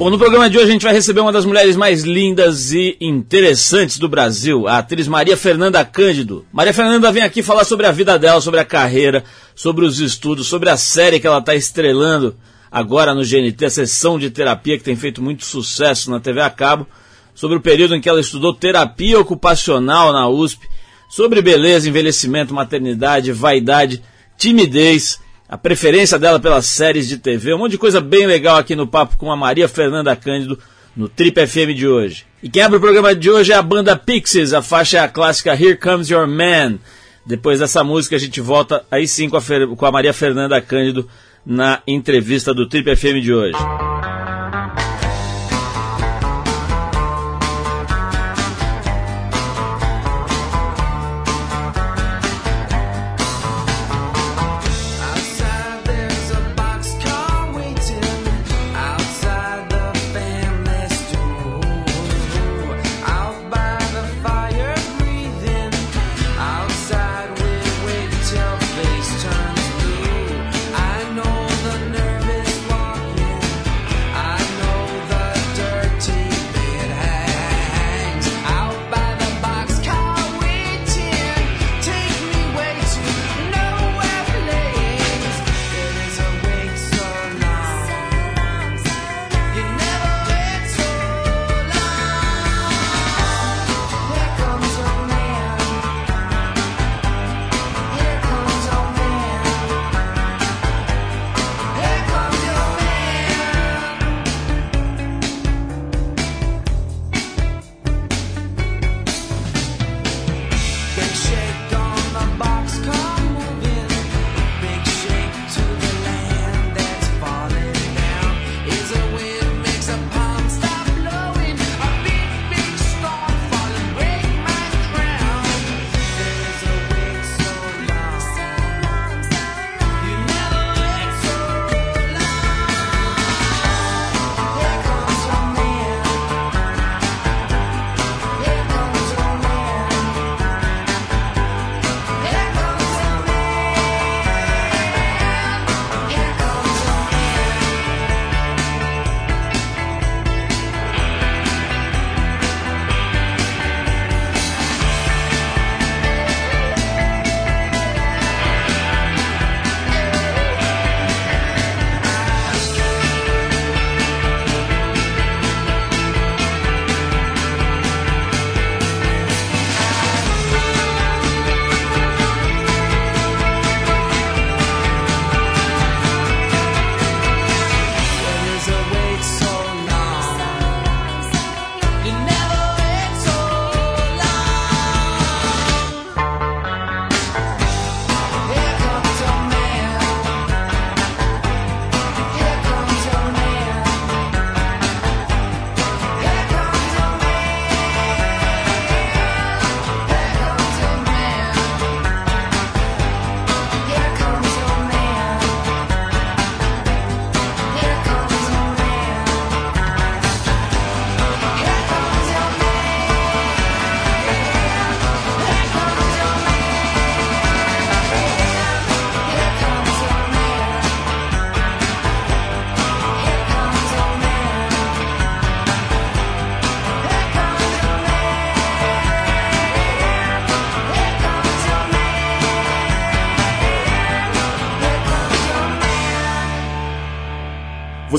Bom, no programa de hoje a gente vai receber uma das mulheres mais lindas e interessantes do Brasil, a atriz Maria Fernanda Cândido. Maria Fernanda vem aqui falar sobre a vida dela, sobre a carreira, sobre os estudos, sobre a série que ela está estrelando agora no GNT, a sessão de terapia que tem feito muito sucesso na TV a cabo, sobre o período em que ela estudou terapia ocupacional na USP, sobre beleza, envelhecimento, maternidade, vaidade, timidez a preferência dela pelas séries de TV, um monte de coisa bem legal aqui no papo com a Maria Fernanda Cândido no Trip FM de hoje. E quem abre o programa de hoje é a banda Pixies, a faixa é a clássica Here Comes Your Man. Depois dessa música a gente volta aí sim com a, Fer com a Maria Fernanda Cândido na entrevista do Trip FM de hoje.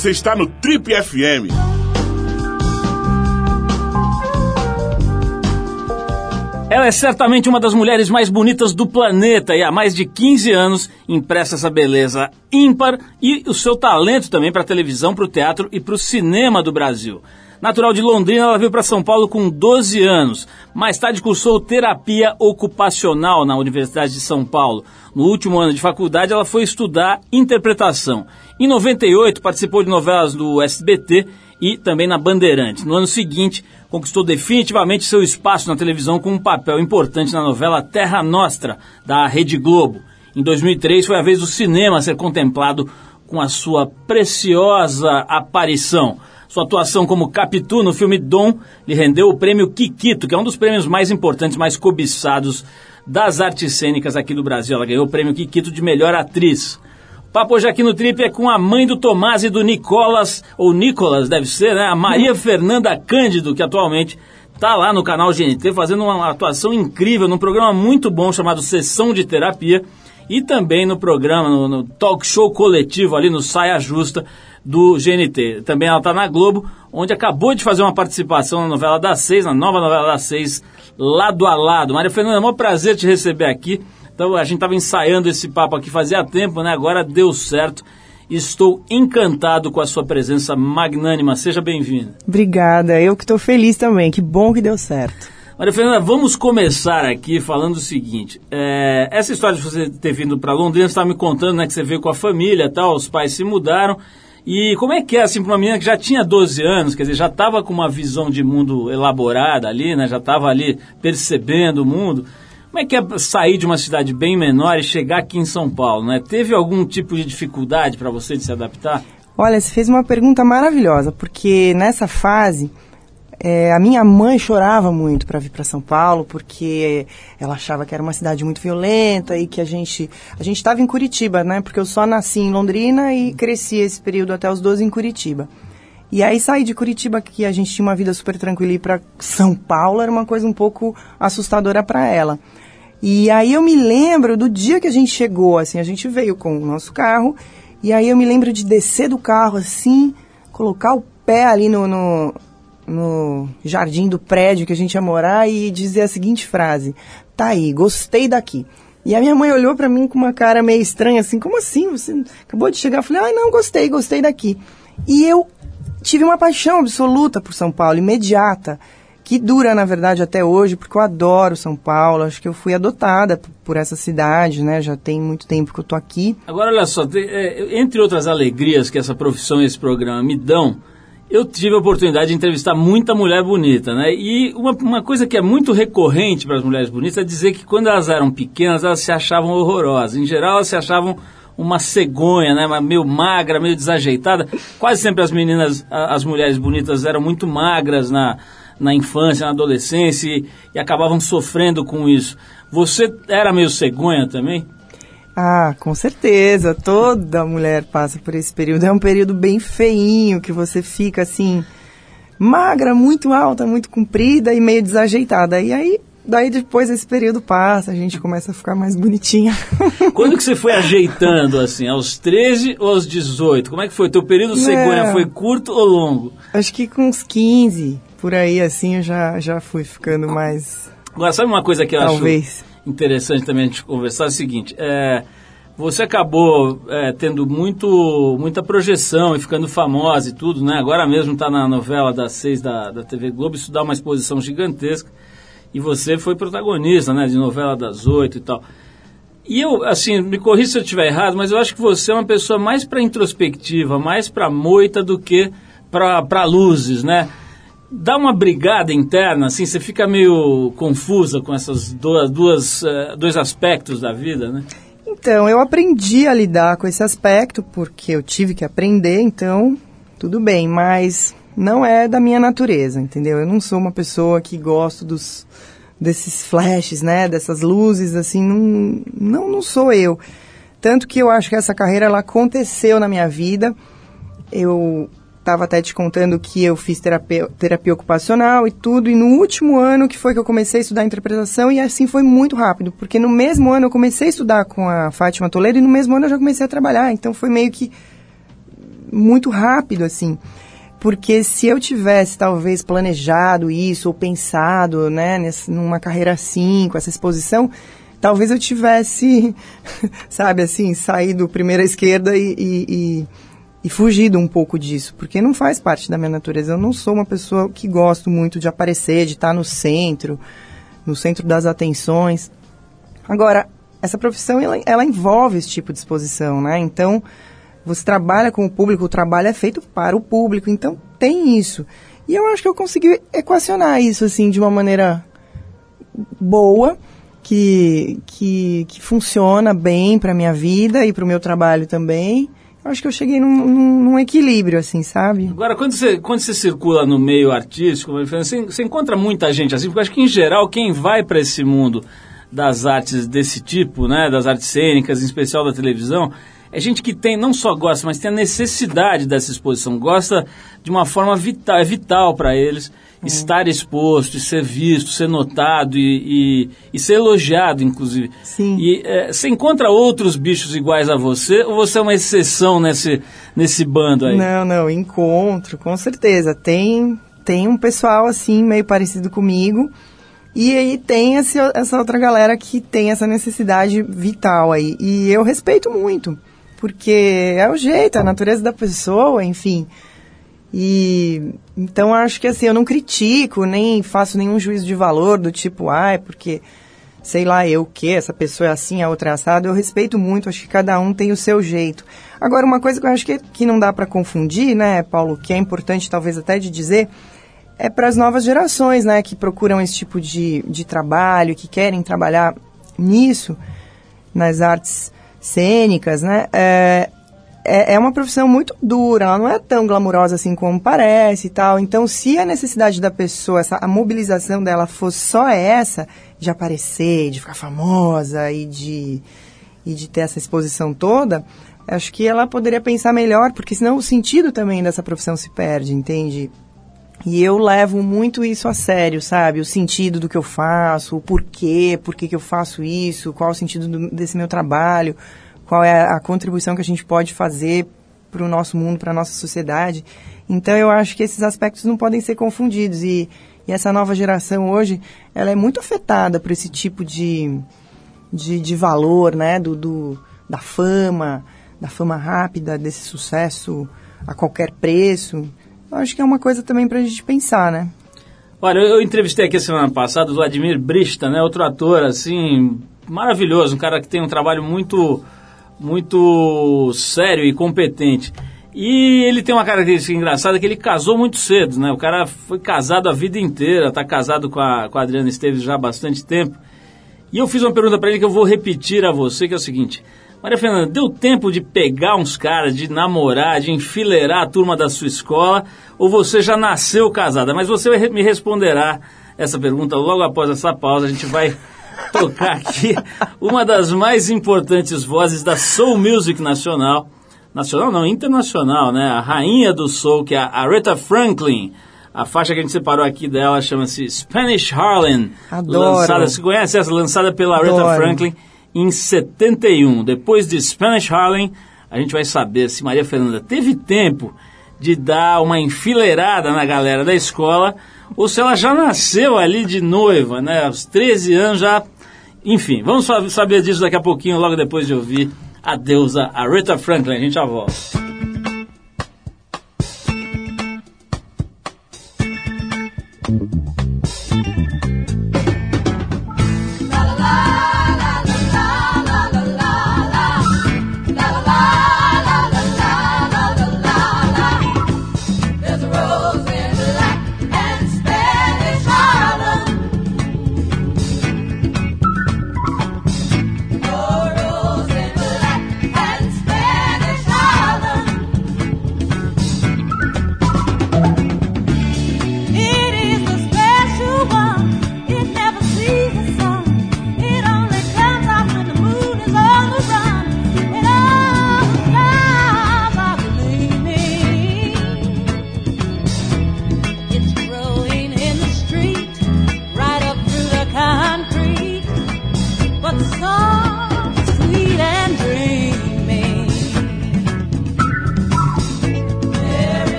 Você está no Trip FM. Ela é certamente uma das mulheres mais bonitas do planeta e há mais de 15 anos empresta essa beleza ímpar e o seu talento também para a televisão, para o teatro e para o cinema do Brasil. Natural de Londrina, ela veio para São Paulo com 12 anos. Mais tarde cursou terapia ocupacional na Universidade de São Paulo. No último ano de faculdade, ela foi estudar interpretação. Em 98, participou de novelas do SBT e também na Bandeirante. No ano seguinte, conquistou definitivamente seu espaço na televisão com um papel importante na novela Terra Nostra, da Rede Globo. Em 2003, foi a vez do cinema ser contemplado com a sua preciosa aparição. Sua atuação como Capitu no filme Dom lhe rendeu o prêmio Kikito, que é um dos prêmios mais importantes, mais cobiçados das artes cênicas aqui do Brasil. Ela ganhou o prêmio Kikito de melhor atriz. Papo hoje aqui no Trip é com a mãe do Tomás e do Nicolas, ou Nicolas deve ser, né? A Maria Fernanda Cândido, que atualmente está lá no canal GNT fazendo uma atuação incrível num programa muito bom chamado Sessão de Terapia e também no programa, no, no talk show coletivo ali no Saia Justa do GNT. Também ela está na Globo, onde acabou de fazer uma participação na novela das seis, na nova novela das seis, lado a lado. Maria Fernanda, é um prazer te receber aqui. Então a gente estava ensaiando esse papo aqui fazia tempo, né? Agora deu certo. Estou encantado com a sua presença magnânima. Seja bem-vinda. Obrigada. Eu que estou feliz também. Que bom que deu certo. Maria Fernanda, vamos começar aqui falando o seguinte. É, essa história de você ter vindo para Londrina, você estava me contando né, que você veio com a família tal, os pais se mudaram. E como é que é, assim, para uma menina que já tinha 12 anos, quer dizer, já estava com uma visão de mundo elaborada ali, né, já estava ali percebendo o mundo. Como é que é sair de uma cidade bem menor e chegar aqui em São Paulo? Né? Teve algum tipo de dificuldade para você de se adaptar? Olha, você fez uma pergunta maravilhosa, porque nessa fase é, a minha mãe chorava muito para vir para São Paulo, porque ela achava que era uma cidade muito violenta e que a gente a gente estava em Curitiba, né? Porque eu só nasci em Londrina e cresci esse período até os 12 em Curitiba. E aí sair de Curitiba, que a gente tinha uma vida super tranquila, e para São Paulo era uma coisa um pouco assustadora para ela. E aí eu me lembro do dia que a gente chegou, assim, a gente veio com o nosso carro, e aí eu me lembro de descer do carro, assim, colocar o pé ali no, no, no jardim do prédio que a gente ia morar e dizer a seguinte frase: Tá aí, gostei daqui. E a minha mãe olhou para mim com uma cara meio estranha, assim, como assim? Você acabou de chegar? Eu falei, ai, não, gostei, gostei daqui. E eu tive uma paixão absoluta por São Paulo, imediata que dura, na verdade, até hoje, porque eu adoro São Paulo, acho que eu fui adotada por essa cidade, né? Já tem muito tempo que eu tô aqui. Agora, olha só, é, entre outras alegrias que essa profissão e esse programa me dão, eu tive a oportunidade de entrevistar muita mulher bonita, né? E uma, uma coisa que é muito recorrente para as mulheres bonitas é dizer que quando elas eram pequenas, elas se achavam horrorosas. Em geral, elas se achavam uma cegonha, né? Meio magra, meio desajeitada. Quase sempre as meninas, as mulheres bonitas eram muito magras na na infância, na adolescência e, e acabavam sofrendo com isso. Você era meio cegonha também? Ah, com certeza. Toda mulher passa por esse período. É um período bem feinho, que você fica assim, magra, muito alta, muito comprida e meio desajeitada. E aí, daí depois esse período passa, a gente começa a ficar mais bonitinha. Quando que você foi ajeitando, assim? Aos 13 ou aos 18? Como é que foi? Teu período cegonha é, foi curto ou longo? Acho que com uns 15 por aí assim eu já, já fui ficando mais. Agora, sabe uma coisa que eu Talvez. acho interessante também a gente conversar? É o seguinte: é, você acabou é, tendo muito, muita projeção e ficando famosa e tudo, né? Agora mesmo está na novela das seis da, da TV Globo, isso dá uma exposição gigantesca. E você foi protagonista, né? De novela das oito e tal. E eu, assim, me corrija se eu estiver errado, mas eu acho que você é uma pessoa mais para introspectiva, mais para moita do que para luzes, né? Dá uma brigada interna, assim, você fica meio confusa com essas duas, duas uh, dois aspectos da vida, né? Então, eu aprendi a lidar com esse aspecto, porque eu tive que aprender, então, tudo bem, mas não é da minha natureza, entendeu? Eu não sou uma pessoa que gosto dos desses flashes, né, dessas luzes, assim, não, não, não sou eu. Tanto que eu acho que essa carreira, ela aconteceu na minha vida, eu estava até te contando que eu fiz terapia, terapia ocupacional e tudo, e no último ano que foi que eu comecei a estudar interpretação, e assim foi muito rápido, porque no mesmo ano eu comecei a estudar com a Fátima Toledo e no mesmo ano eu já comecei a trabalhar, então foi meio que muito rápido, assim. Porque se eu tivesse talvez planejado isso ou pensado, né, nessa, numa carreira assim, com essa exposição, talvez eu tivesse, sabe, assim, saído primeira esquerda e, e, e e fugido um pouco disso, porque não faz parte da minha natureza. Eu não sou uma pessoa que gosto muito de aparecer, de estar no centro, no centro das atenções. Agora, essa profissão ela, ela envolve esse tipo de exposição, né? Então, você trabalha com o público, o trabalho é feito para o público, então tem isso. E eu acho que eu consegui equacionar isso assim de uma maneira boa, que que, que funciona bem para minha vida e para o meu trabalho também acho que eu cheguei num, num, num, equilíbrio, assim, sabe? Agora, quando você, quando você circula no meio artístico, você, você encontra muita gente assim, porque acho que, em geral, quem vai para esse mundo das artes desse tipo, né, das artes cênicas, em especial da televisão, é gente que tem, não só gosta, mas tem a necessidade dessa exposição, gosta de uma forma vital, é vital para eles hum. estar exposto, e ser visto, ser notado e, e, e ser elogiado, inclusive. Sim. E é, você encontra outros bichos iguais a você ou você é uma exceção nesse, nesse bando aí? Não, não, encontro, com certeza. Tem, tem um pessoal assim, meio parecido comigo. E aí tem esse, essa outra galera que tem essa necessidade vital aí. E eu respeito muito porque é o jeito, é a natureza da pessoa, enfim. E então acho que assim, eu não critico, nem faço nenhum juízo de valor do tipo, ai, ah, porque sei lá eu o que, essa pessoa é assim, a outra é assada. Eu respeito muito, acho que cada um tem o seu jeito. Agora, uma coisa que eu acho que, que não dá para confundir, né, Paulo, que é importante talvez até de dizer, é para as novas gerações, né, que procuram esse tipo de, de trabalho, que querem trabalhar nisso, nas artes cênicas, né? É, é, é, uma profissão muito dura, ela não é tão glamurosa assim como parece e tal. Então, se a necessidade da pessoa, essa, a mobilização dela fosse só essa, de aparecer, de ficar famosa e de, e de ter essa exposição toda, acho que ela poderia pensar melhor, porque senão o sentido também dessa profissão se perde, entende? E eu levo muito isso a sério, sabe? O sentido do que eu faço, o porquê, por que eu faço isso, qual o sentido do, desse meu trabalho, qual é a, contribuição que a gente pode fazer para o nosso mundo, para a nossa sociedade. Então eu acho que esses aspectos não podem ser confundidos e, e essa nova geração hoje, ela é muito afetada por esse tipo de, de, de valor, né? Do, do, da fama, da fama rápida, desse sucesso a qualquer preço acho que é uma coisa também para a gente pensar, né? Olha, eu entrevistei aqui semana passada o Vladimir Brista, né? Outro ator, assim, maravilhoso, um cara que tem um trabalho muito, muito sério e competente. E ele tem uma característica engraçada que ele casou muito cedo, né? O cara foi casado a vida inteira, está casado com a, com a Adriana Esteves já há bastante tempo. E eu fiz uma pergunta para ele que eu vou repetir a você, que é o seguinte: Maria Fernanda, deu tempo de pegar uns caras, de namorar, de enfileirar a turma da sua escola, ou você já nasceu casada? Mas você me responderá essa pergunta logo após essa pausa. A gente vai tocar aqui uma das mais importantes vozes da Soul Music nacional. Nacional não, internacional, né? A rainha do soul, que é a Aretha Franklin. A faixa que a gente separou aqui dela chama-se Spanish Harlem. Adoro. Lançada, você conhece essa? Lançada pela Aretha Franklin em 71. Depois de Spanish Harlem, a gente vai saber se Maria Fernanda teve tempo de dar uma enfileirada na galera da escola ou se ela já nasceu ali de noiva, né? Aos 13 anos já. Enfim, vamos saber disso daqui a pouquinho, logo depois de ouvir a deusa Aretha Franklin. A gente já volta.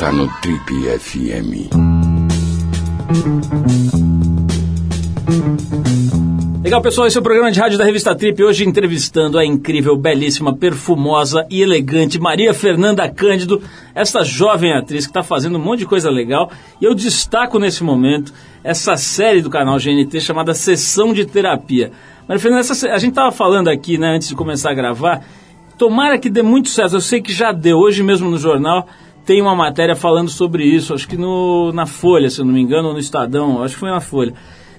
Está no Trip FM. Legal, pessoal, esse é o programa de rádio da revista Trip. Hoje entrevistando a incrível, belíssima, perfumosa e elegante Maria Fernanda Cândido, essa jovem atriz que está fazendo um monte de coisa legal. E eu destaco nesse momento essa série do canal GNT chamada Sessão de Terapia. Maria Fernanda, essa, a gente estava falando aqui, né, antes de começar a gravar, tomara que dê muito certo. Eu sei que já deu, hoje mesmo no jornal tem uma matéria falando sobre isso, acho que no, na Folha, se eu não me engano, ou no Estadão, acho que foi na Folha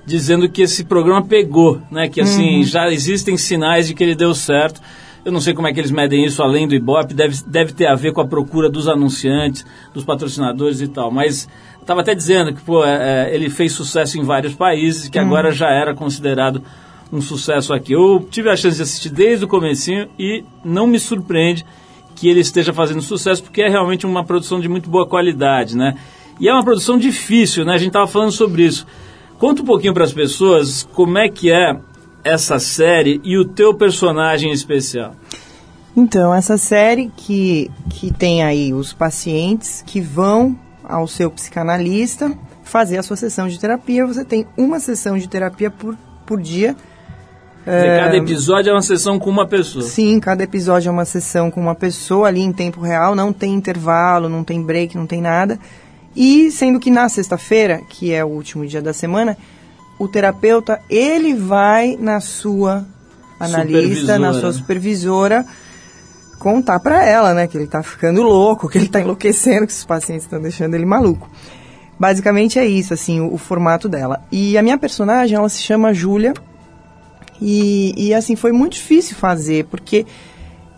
dizendo que esse programa pegou, né? Que assim, uhum. já existem sinais de que ele deu certo. Eu não sei como é que eles medem isso além do Ibope, deve, deve ter a ver com a procura dos anunciantes, dos patrocinadores e tal. Mas estava até dizendo que pô, é, é, ele fez sucesso em vários países, que uhum. agora já era considerado um sucesso aqui. Eu tive a chance de assistir desde o comecinho e não me surpreende que ele esteja fazendo sucesso, porque é realmente uma produção de muito boa qualidade, né? E é uma produção difícil, né? A gente estava falando sobre isso. Conta um pouquinho para as pessoas como é que é essa série e o teu personagem especial. Então, essa série que, que tem aí os pacientes que vão ao seu psicanalista fazer a sua sessão de terapia. Você tem uma sessão de terapia por, por dia. E cada episódio é uma sessão com uma pessoa. Sim, cada episódio é uma sessão com uma pessoa ali em tempo real, não tem intervalo, não tem break, não tem nada. E sendo que na sexta-feira, que é o último dia da semana, o terapeuta ele vai na sua analista, na sua supervisora, contar para ela, né, que ele tá ficando louco, que ele tá enlouquecendo, que os pacientes estão deixando ele maluco. Basicamente é isso, assim, o, o, formato dela. E a minha personagem, ela se chama Júlia. E, e, assim, foi muito difícil fazer, porque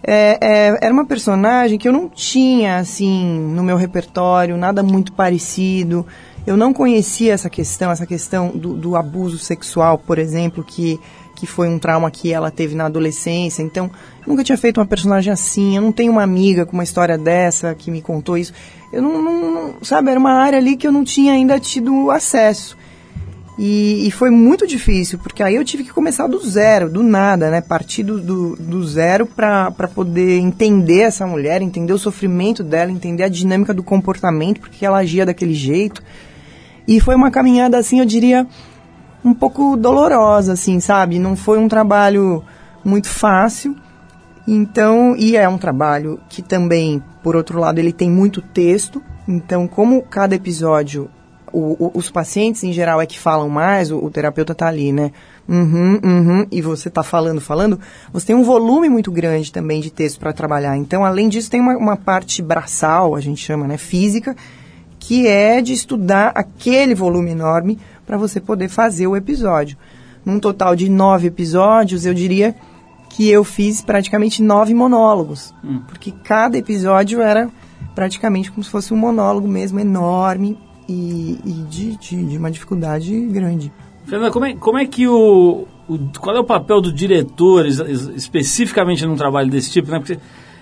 é, é, era uma personagem que eu não tinha, assim, no meu repertório, nada muito parecido. Eu não conhecia essa questão, essa questão do, do abuso sexual, por exemplo, que, que foi um trauma que ela teve na adolescência. Então, eu nunca tinha feito uma personagem assim. Eu não tenho uma amiga com uma história dessa que me contou isso. Eu não, não, não sabe, era uma área ali que eu não tinha ainda tido acesso. E, e, foi muito difícil, porque aí eu tive que começar do zero, do nada, né? Partir do, do, do zero para poder entender essa mulher, entender o sofrimento dela, entender a dinâmica do comportamento, porque ela agia daquele jeito. E foi uma caminhada, assim, eu diria, um pouco dolorosa, assim, sabe? Não foi um trabalho muito fácil. Então, e é um trabalho que também, por outro lado, ele tem muito texto. Então, como cada episódio o, o, os pacientes em geral é que falam mais, o, o terapeuta está ali, né? Uhum, uhum, e você está falando, falando, você tem um volume muito grande também de texto para trabalhar. Então, além disso, tem uma, uma parte braçal, a gente chama, né, física, que é de estudar aquele volume enorme para você poder fazer o episódio. Num total de nove episódios, eu diria que eu fiz praticamente nove monólogos, hum. porque cada episódio era praticamente como se fosse um monólogo mesmo, enorme, e, e de, de, de, uma dificuldade grande. Fernanda, como é, como é que o, o, Qual é o papel do diretor, especificamente num trabalho desse tipo? Né? Porque,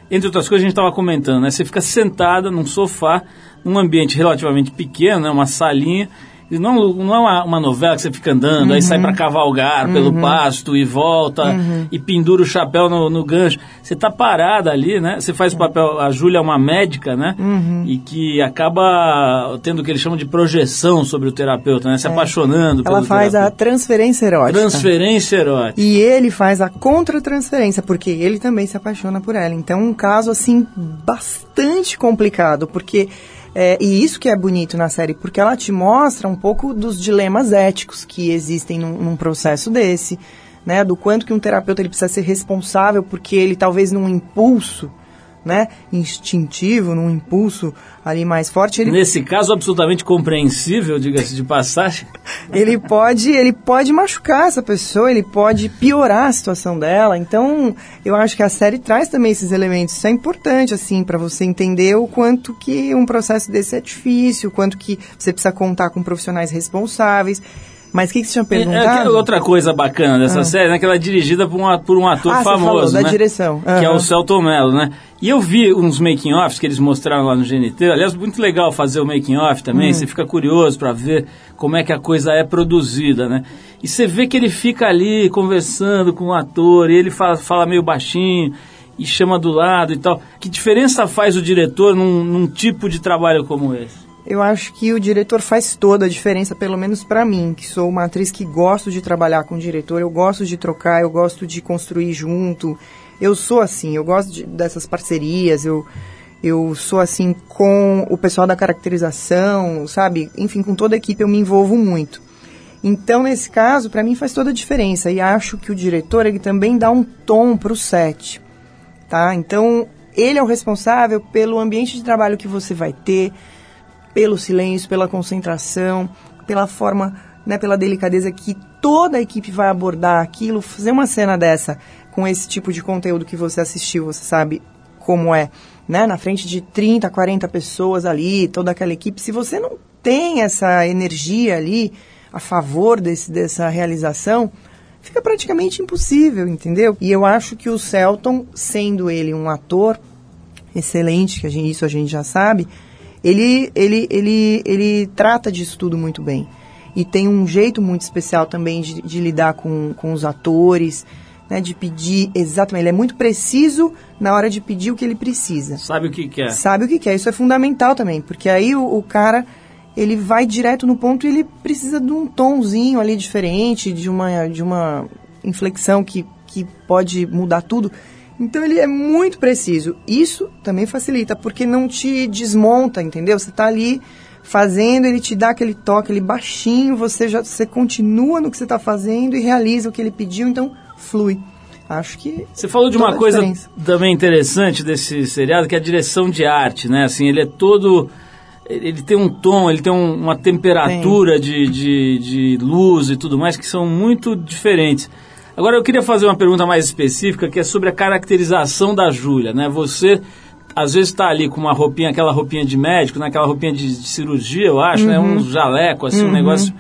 entre outras coisas, a gente estava comentando, né? Você fica sentada num sofá, num ambiente relativamente pequeno, né? uma salinha, não, não é uma, novela que você fica andando, uhum. aí sai para cavalgar uhum. pelo pasto e volta uhum. e pendura o chapéu no, no gancho. Você tá parada ali, né? Você faz o papel. A Júlia é uma médica, né? Uhum. E que acaba tendo o que eles chamam de projeção sobre o terapeuta, né? Se é. apaixonando Ela faz terapeuta. a transferência erótica. Transferência erótica. E ele faz a contra-transferência, porque ele também se apaixona por ela. Então, um caso, assim, bastante complicado, porque é, e isso que é bonito na série, porque ela te mostra um pouco dos dilemas éticos que existem num, num processo desse, né? Do quanto que um terapeuta ele precisa ser responsável porque ele talvez num impulso né, instintivo, num impulso ali mais forte. Ele... Nesse caso, absolutamente compreensível, diga-se de passagem. ele pode, ele pode machucar essa pessoa, ele pode piorar a situação dela. Então, eu acho que a série traz também esses elementos. Isso é importante, assim, para você entender o quanto que um processo desse é difícil, o quanto que você precisa contar com profissionais responsáveis. Mas o que, que você tinha perguntado? É, é, outra coisa bacana dessa ah. série, né? Que ela é dirigida por um, por um ator ah, famoso, né? da direção. Uhum. Que é o Celton Mello, né? E eu vi uns making-offs que eles mostraram lá no GNT. Aliás, muito legal fazer o making-off também. Uhum. Você fica curioso para ver como é que a coisa é produzida, né? E você vê que ele fica ali conversando com o ator, e ele fala, fala meio baixinho, e chama do lado e tal. Que diferença faz o diretor num, num tipo de trabalho como esse? Eu acho que o diretor faz toda a diferença, pelo menos para mim, que sou uma atriz que gosto de trabalhar com o diretor, eu gosto de trocar, eu gosto de construir junto. Eu sou assim, eu gosto de, dessas parcerias, eu, eu sou assim com o pessoal da caracterização, sabe? Enfim, com toda a equipe eu me envolvo muito. Então, nesse caso, para mim faz toda a diferença e acho que o diretor ele também dá um tom para o set, tá? Então, ele é o responsável pelo ambiente de trabalho que você vai ter, pelo silêncio, pela concentração, pela forma, né, pela delicadeza que toda a equipe vai abordar aquilo, fazer uma cena dessa com esse tipo de conteúdo que você assistiu, você sabe como é, né? Na frente de 30, 40 pessoas ali, toda aquela equipe, se você não tem essa energia ali, a favor desse, dessa realização, fica praticamente impossível, entendeu? E eu acho que o Celton, sendo ele um ator excelente, que a gente, isso a gente já sabe, ele, ele, ele, ele trata disso tudo muito bem. E tem um jeito muito especial também de, de lidar com, com os atores, né, de pedir exatamente. Ele é muito preciso na hora de pedir o que ele precisa. Sabe o que quer. Sabe o que quer. Isso é fundamental também, porque aí o, o cara ele vai direto no ponto e ele precisa de um tomzinho ali diferente, de uma, de uma inflexão que, que pode mudar tudo. Então ele é muito preciso. Isso também facilita, porque não te desmonta, entendeu? Você está ali fazendo, ele te dá aquele toque, ele baixinho, você já você continua no que você está fazendo e realiza o que ele pediu, então flui. Acho que. Você falou de uma coisa também interessante desse seriado, que é a direção de arte, né? Assim, ele é todo ele tem um tom, ele tem um, uma temperatura de, de, de, luz e tudo mais que são muito diferentes. Agora eu queria fazer uma pergunta mais específica que é sobre a caracterização da Júlia, né? Você às vezes está ali com uma roupinha, aquela roupinha de médico, naquela né? roupinha de, de, cirurgia, eu acho, né? uhum. né? Um jaleco, assim, uhum. um negócio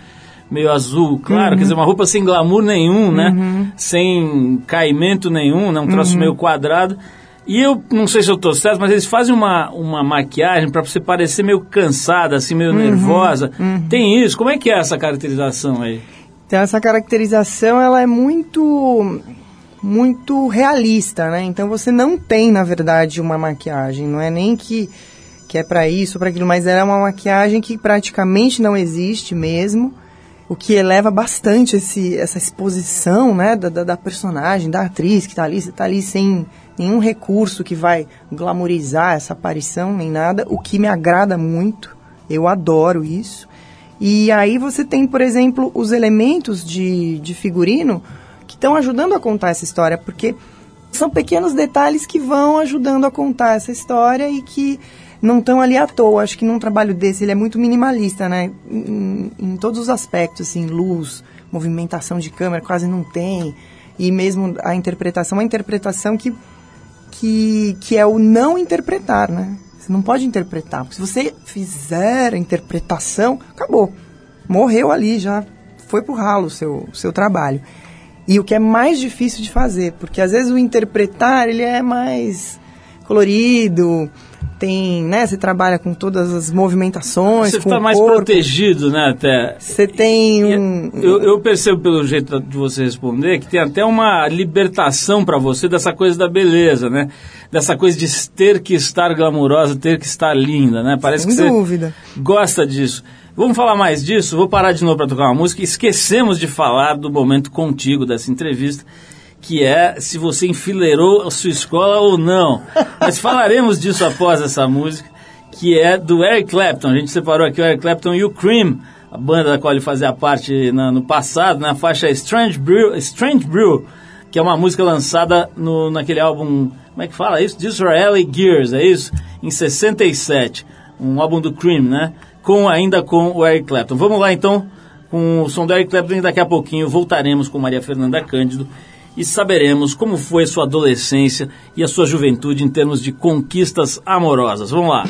meio azul, claro, uhum. quer dizer, uma roupa sem glamour nenhum, né? Uhum. Sem caimento nenhum, né? Um troço uhum. meio quadrado. E eu não sei se eu estou certo, mas eles fazem uma, uma maquiagem para você parecer meio cansada, assim, meio uhum, nervosa. Tem isso? Como é que é essa caracterização aí? Então, essa caracterização, ela é muito muito realista, né? Então você não tem, na verdade, uma maquiagem, não é nem que que é para isso, para aquilo, mas é uma maquiagem que praticamente não existe mesmo, o que eleva bastante esse, essa exposição, né, da, da, da personagem, da atriz que está ali, está ali sem nenhum recurso que vai glamorizar essa aparição, nem nada, o que me agrada muito, eu adoro isso. E aí você tem, por exemplo, os elementos de, de figurino que estão ajudando a contar essa história, porque são pequenos detalhes que vão ajudando a contar essa história e que não estão ali à toa. Acho que num trabalho desse ele é muito minimalista, né? Em, em, todos os aspectos, assim, luz, movimentação de câmera quase não tem. E mesmo a interpretação, uma interpretação que que, que é o não interpretar, né? Você não pode interpretar. Porque se você fizer a interpretação, acabou. Morreu ali, já foi pro ralo o seu, seu trabalho. E o que é mais difícil de fazer, porque às vezes o interpretar, ele é mais colorido, tem, né, você trabalha com todas as movimentações, Você está mais corpo. protegido, né, até. Você tem um... Eu, eu, percebo pelo jeito de você responder que tem até uma libertação para você dessa coisa da beleza, né? Dessa coisa de ter que estar glamurosa, ter que estar linda, né? Parece Sem que dúvida. você gosta disso. Vamos falar mais disso? Vou parar de novo para tocar uma música. Esquecemos de falar do momento contigo dessa entrevista que é se você enfileirou a sua escola ou não. Mas falaremos disso após essa música, que é do Eric Clapton. A gente separou aqui o Eric Clapton e o Cream, a banda da qual ele fazia parte no, no passado, na faixa Strange Brew, Strange Brew, que é uma música lançada no, naquele álbum, como é que fala isso? Disraeli Gears, é isso? Em 67, um álbum do Cream, né? Com, ainda com o Eric Clapton. Vamos lá então com o som do Eric Clapton e daqui a pouquinho voltaremos com Maria Fernanda Cândido e saberemos como foi a sua adolescência e a sua juventude em termos de conquistas amorosas. Vamos lá!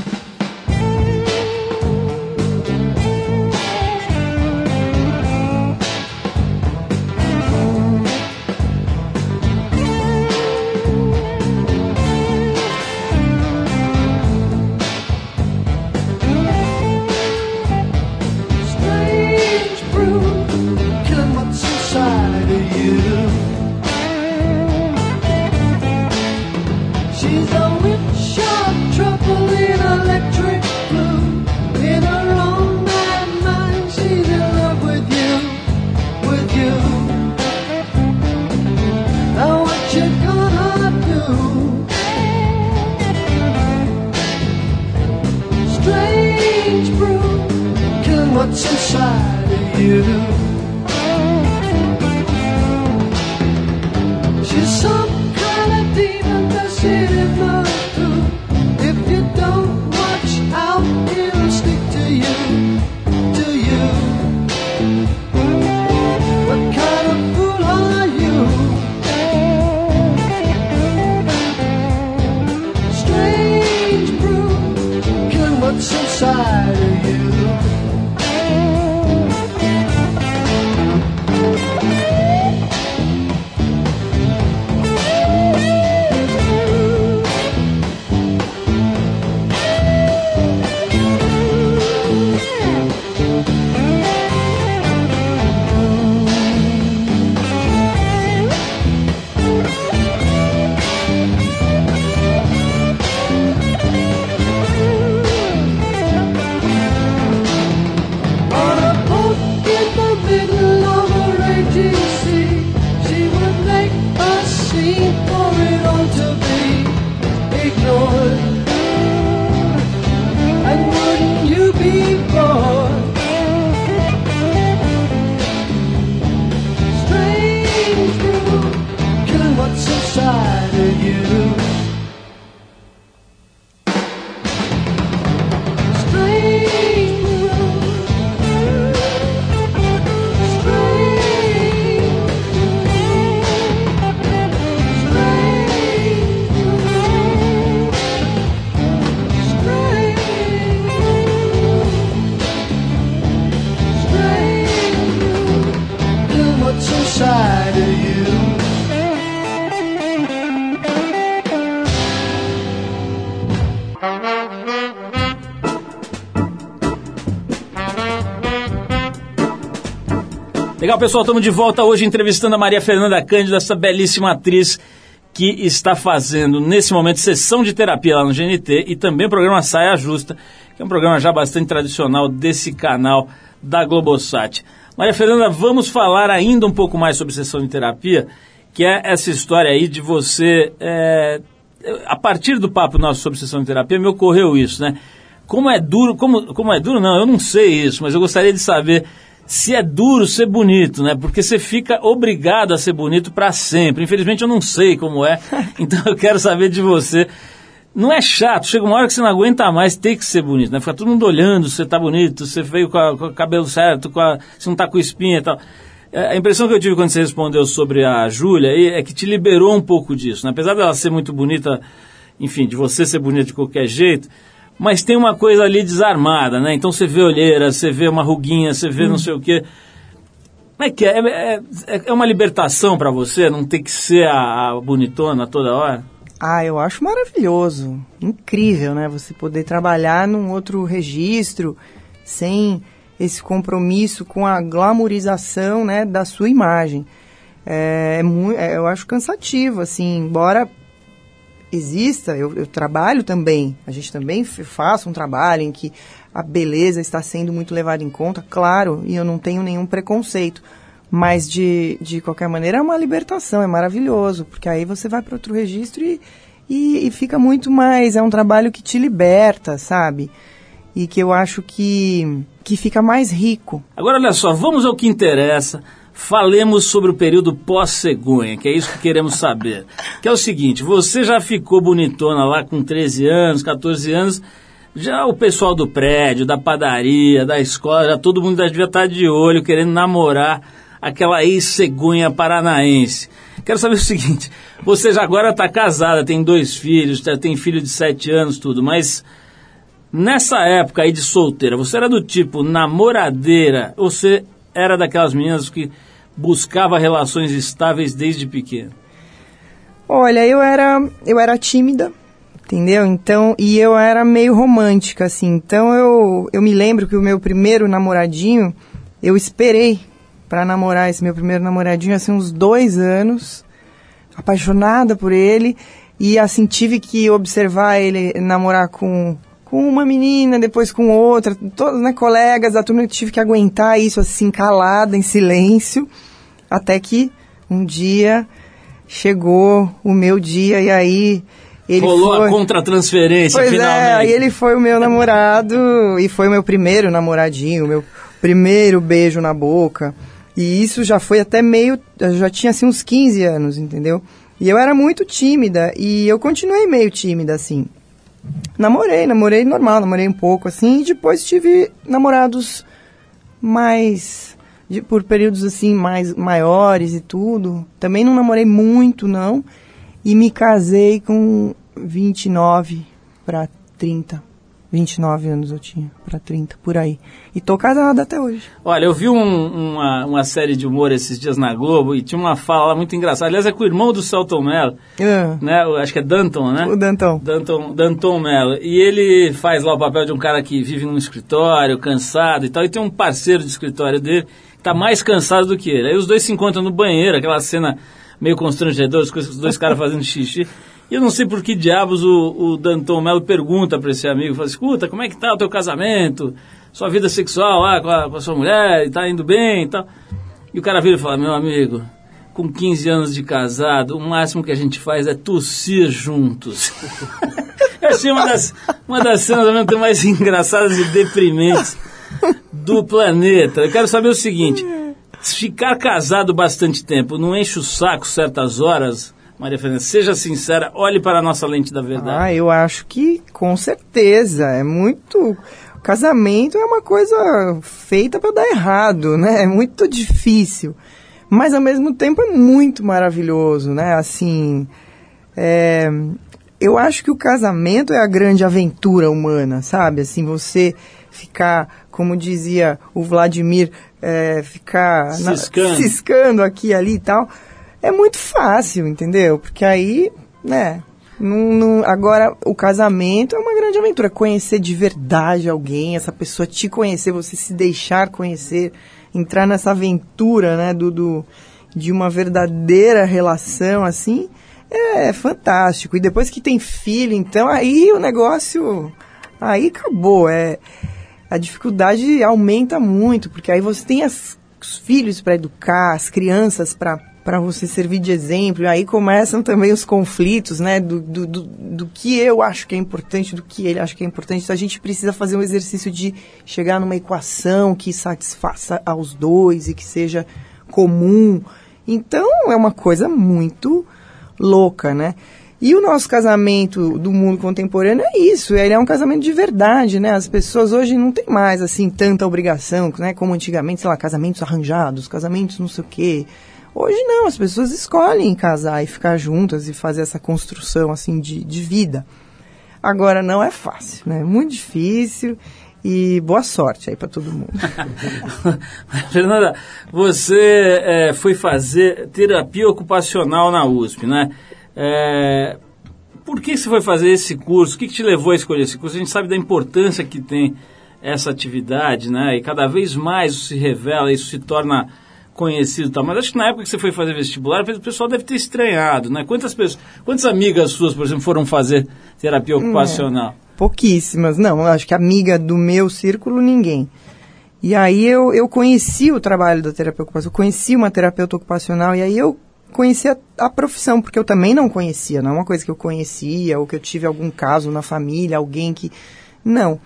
Legal, pessoal, estamos de volta hoje entrevistando a Maria Fernanda Cândido, essa belíssima atriz que está fazendo nesse momento sessão de terapia lá no GNT e também o programa Saia Justa, que é um programa já bastante tradicional desse canal da Globosat. Maria Fernanda, vamos falar ainda um pouco mais sobre sessão de terapia, que é essa história aí de você. é, a partir do papo nosso sobre sessão de terapia, me ocorreu isso, né? Como é duro, como, como é duro, não, eu não sei isso, mas eu gostaria de saber se é duro ser bonito, né? Porque você fica obrigado a ser bonito para sempre. Infelizmente eu não sei como é, então eu quero saber de você. Não é chato, chega uma hora que você não aguenta mais, tem que ser bonito, né? Fica todo mundo olhando, você tá bonito, você veio com, a- com o cabelo certo, com a, você não tá com espinha e tal. É, A impressão que eu tive quando você respondeu sobre a Júlia é que te liberou um pouco disso, né? Apesar dela ser muito bonita, enfim, de você ser bonita de qualquer jeito, mas tem uma coisa ali desarmada, né? Então você vê olheira, você vê uma ruguinha, você vê não sei o quê. Como é que é? É, é- é uma libertação para você não ter que ser a, a bonitona toda hora? Ah, eu acho maravilhoso. Incrível, né? Você poder trabalhar num outro registro sem esse compromisso com a glamorização, né, da sua imagem. É, é é, eu acho cansativo, assim, embora exista, eu, eu trabalho também, a gente também f- faça um trabalho em que a beleza está sendo muito levada em conta, claro, e eu não tenho nenhum preconceito. Mas, de, de qualquer maneira, é uma libertação, é maravilhoso, porque aí você vai para outro registro e, e, e fica muito mais. É um trabalho que te liberta, sabe? E que eu acho que, que fica mais rico. Agora, olha só, vamos ao que interessa. Falemos sobre o período pós-cegonha, que é isso que queremos saber. Que é o seguinte, você já ficou bonitona lá com 13 anos, 14 anos, já o pessoal do prédio, da padaria, da escola, já todo mundo já devia estar de olho, querendo namorar aquela ex-cegonha paranaense. Quero saber o seguinte, você já agora está casada, tem dois filhos, já tem filho de 7 anos, tudo, mas... Nessa época aí de solteira, você era do tipo namoradeira ou você era daquelas meninas que buscava relações estáveis desde pequena? Olha, eu era, eu era tímida, entendeu? Então, e eu era meio romântica, assim. Então, eu, eu me lembro que o meu primeiro namoradinho, eu esperei para namorar esse meu primeiro namoradinho, assim, uns dois anos, apaixonada por ele. E assim, tive que observar ele namorar com, com uma menina, depois com outra, todos, né, colegas da turma, eu tive que aguentar isso assim, calada, em silêncio, até que um dia chegou o meu dia e aí ele Rolou foi... a contratransferência, Pois finalmente. é, aí ele foi o meu namorado e foi o meu primeiro namoradinho, o meu primeiro beijo na boca. E isso já foi até meio. Eu já tinha assim uns 15 anos, entendeu? E eu era muito tímida e eu continuei meio tímida assim. Namorei, namorei normal, namorei um pouco assim, e depois tive namorados mais. de- por períodos assim mais maiores e tudo. Também não namorei muito, não. E me casei com 29 para 30. 29 anos eu tinha, para 30, por aí. E tô casada até hoje. Olha, eu vi um- uma, uma série de humor esses dias na Globo e tinha uma fala lá muito engraçada. Aliás, é com o irmão do Celton Mello, Ah, né? Acho que é Danton, né? O Dantão. Danton, Danton Mello. E ele faz lá o papel de um cara que vive num escritório, cansado e tal. E tem um parceiro de escritório dele que tá mais cansado do que ele. Aí os dois se encontram no banheiro, aquela cena meio constrangedora, os dois caras fazendo xixi. E eu não sei por que diabos o, o Danton Mello pergunta para esse amigo, fala, escuta, como é que tá o teu casamento? Sua vida sexual lá com a, com a sua mulher, tá indo bem e tal. E o cara vira e fala, meu amigo, com 15 anos de casado, o máximo que a gente faz é tossir juntos. Essa é uma das, uma das cenas mais engraçadas e deprimentes do planeta. Eu quero saber o seguinte: se ficar casado bastante tempo não enche o saco certas horas, Maria Fernanda, seja sincera, olhe para a nossa lente da verdade. Ah, eu acho que com certeza. É muito. Casamento é uma coisa feita para dar errado, né? É muito difícil. Mas ao mesmo tempo é muito maravilhoso, né? Assim. é, Eu acho que o casamento é a grande aventura humana, sabe? Assim, você ficar, como dizia o Vladimir, é, ficar na- Ciscando. ciscando aqui e ali e tal. É muito fácil, entendeu? Porque aí, né? agora, o casamento é uma grande aventura. Conhecer de verdade alguém, essa pessoa te conhecer, você se deixar conhecer, entrar nessa aventura, né? Do, do- de uma verdadeira relação, assim, é fantástico. E depois que tem filho, então, aí o negócio. Aí acabou. É, a dificuldade aumenta muito, porque aí você tem as- os filhos para educar, as crianças para para você servir de exemplo, e aí começam também os conflitos, né, do, do, do, do que eu acho que é importante, do que ele acha que é importante, então a gente precisa fazer um exercício de chegar numa equação que satisfaça aos dois e que seja comum, então é uma coisa muito louca, né, e o nosso casamento do mundo contemporâneo é isso, ele é um casamento de verdade, né? As pessoas hoje não têm mais, assim, tanta obrigação, né? Como antigamente, sei lá, casamentos arranjados, casamentos não sei o quê. Hoje não, as pessoas escolhem casar e ficar juntas e fazer essa construção, assim, de, de vida. Agora, não é fácil, né? É muito difícil e boa sorte aí para todo mundo. Fernanda, você é, foi fazer terapia ocupacional na USP, né? É, por que você foi fazer esse curso? O que, que te levou a escolher esse curso? A gente sabe da importância que tem essa atividade, né? E cada vez mais isso se revela, isso se torna conhecido e tal. Mas acho que na época que você foi fazer vestibular, o pessoal deve ter estranhado, né? Quantas pessoas, quantas amigas suas, por exemplo, foram fazer terapia ocupacional? Pouquíssimas, não. Acho que amiga do meu círculo, ninguém. E aí eu, eu conheci o trabalho da terapia ocupacional, conheci uma terapeuta ocupacional, e aí eu conheci a, a profissão, porque eu também não conhecia, não é uma coisa que eu conhecia, ou que eu tive algum caso na família, alguém que. Não.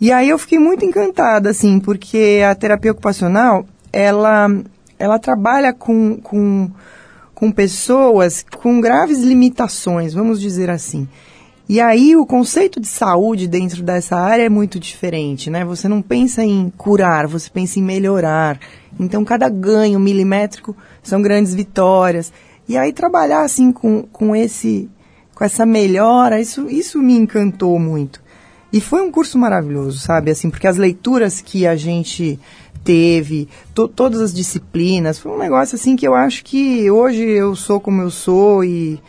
E aí eu fiquei muito encantada, assim, porque a terapia ocupacional, ela, ela trabalha com, com, com pessoas com graves limitações, vamos dizer assim. E aí o conceito de saúde dentro dessa área é muito diferente, né? Você não pensa em curar, você pensa em melhorar. Então cada ganho milimétrico são grandes vitórias. E aí trabalhar assim com, com esse com essa melhora, isso, isso me encantou muito. E foi um curso maravilhoso, sabe? Assim, porque as leituras que a gente teve, to, todas as disciplinas, foi um negócio assim que eu acho que hoje eu sou como eu sou e,